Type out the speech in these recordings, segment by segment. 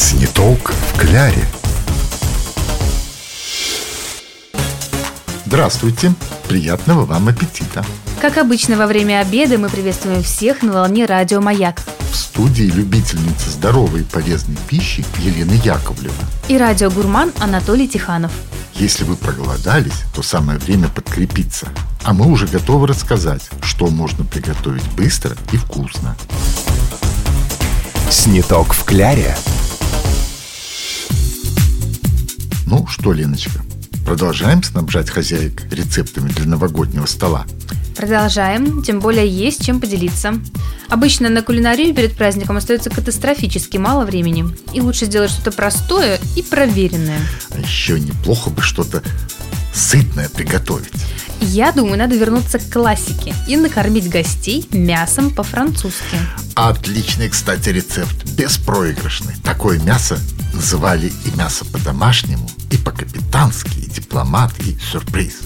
Сниток в кляре. Здравствуйте! Приятного вам аппетита! Как обычно, во время обеда мы приветствуем всех на волне радио «Маяк». В студии любительница здоровой и полезной пищи Елена Яковлева. И радиогурман Анатолий Тиханов. Если вы проголодались, то самое время подкрепиться. А мы уже готовы рассказать, что можно приготовить быстро и вкусно. Сниток в кляре. Ну что, Леночка, продолжаем снабжать хозяек рецептами для новогоднего стола? Продолжаем, тем более есть чем поделиться. Обычно на кулинарию перед праздником остается катастрофически мало времени. И лучше сделать что-то простое и проверенное. А еще неплохо бы что-то сытное приготовить. Я думаю, надо вернуться к классике и накормить гостей мясом по-французски. Отличный, кстати, рецепт. Беспроигрышный. Такое мясо называли и мясо по-домашнему, по-капитански, и дипломат, и сюрприз.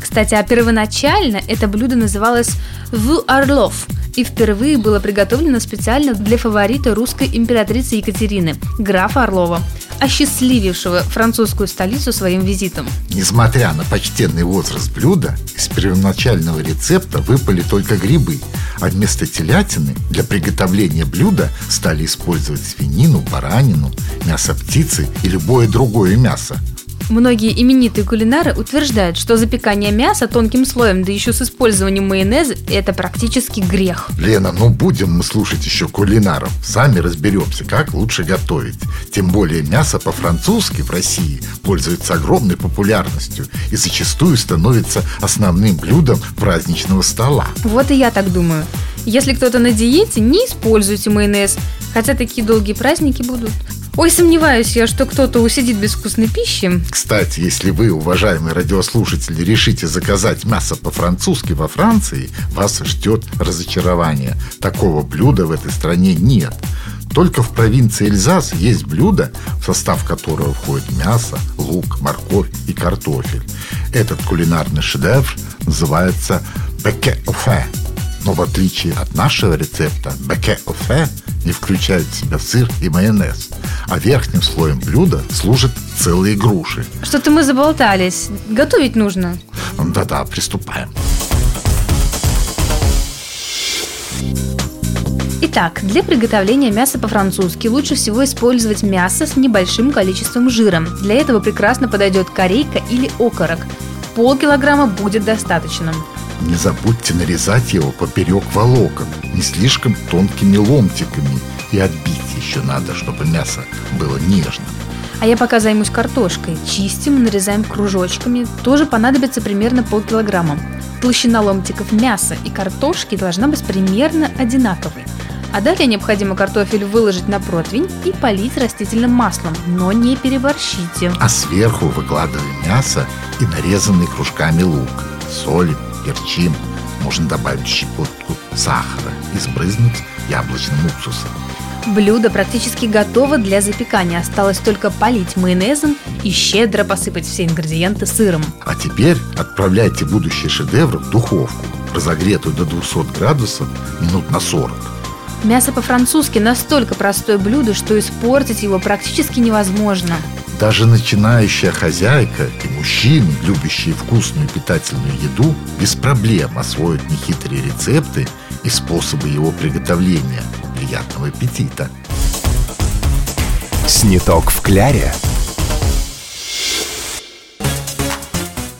Кстати, а первоначально это блюдо называлось «в орлов», и впервые было приготовлено специально для фаворита русской императрицы Екатерины, графа Орлова, осчастливившего французскую столицу своим визитом. Несмотря на почтенный возраст блюда, из первоначального рецепта выпали только грибы, а вместо телятины для приготовления блюда стали использовать свинину, баранину, мясо птицы и любое другое мясо. Многие именитые кулинары утверждают, что запекание мяса тонким слоем, да еще с использованием майонеза, это практически грех. Лена, ну будем мы слушать еще кулинаров. Сами разберемся, как лучше готовить. Тем более мясо по-французски в России пользуется огромной популярностью и зачастую становится основным блюдом праздничного стола. Вот и я так думаю. Если кто-то на диете, не используйте майонез. Хотя такие долгие праздники будут. Ой, сомневаюсь я, что кто-то усидит без вкусной пищи. Кстати, если вы, уважаемые радиослушатели, решите заказать мясо по-французски во Франции, вас ждет разочарование. Такого блюда в этой стране нет. Только в провинции Эльзас есть блюдо, в состав которого входит мясо, лук, морковь и картофель. Этот кулинарный шедевр называется беке офе. Но в отличие от нашего рецепта, беке офе не включает в себя сыр и майонез, а верхним слоем блюда служат целые груши. Что-то мы заболтались. Готовить нужно. Да-да, приступаем. Итак, для приготовления мяса по-французски лучше всего использовать мясо с небольшим количеством жира. Для этого прекрасно подойдет корейка или окорок. Полкилограмма будет достаточно. Не забудьте нарезать его поперек волокон, не слишком тонкими ломтиками. И отбить еще надо, чтобы мясо было нежным. А я пока займусь картошкой. Чистим нарезаем кружочками. Тоже понадобится примерно полкилограмма. Толщина ломтиков мяса и картошки должна быть примерно одинаковой. А далее необходимо картофель выложить на противень и полить растительным маслом, но не переборщите. А сверху выкладываем мясо и нарезанный кружками лук. Солим, перчим. Можно добавить щепотку сахара и сбрызнуть яблочным уксусом. Блюдо практически готово для запекания. Осталось только полить майонезом и щедро посыпать все ингредиенты сыром. А теперь отправляйте будущий шедевр в духовку, разогретую до 200 градусов минут на 40. Мясо по-французски настолько простое блюдо, что испортить его практически невозможно. Даже начинающая хозяйка и мужчины, любящие вкусную питательную еду, без проблем освоят нехитрые рецепты и способы его приготовления. Приятного аппетита! Сниток в кляре.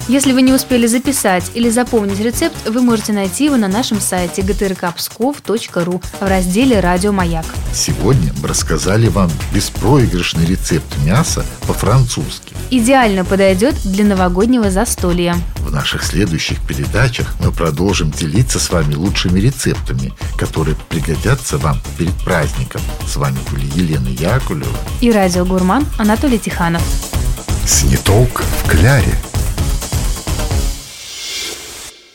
Если вы не успели записать или запомнить рецепт, вы можете найти его на нашем сайте gtrkpskov.ru в разделе «Радио Маяк». Сегодня мы рассказали вам беспроигрышный рецепт мяса по-французски. Идеально подойдет для новогоднего застолья. В наших следующих передачах мы продолжим делиться с вами лучшими рецептами, которые пригодятся вам перед праздником. С вами были Елена Яковлева и радиогурман Анатолий Тиханов. Сниток в кляре.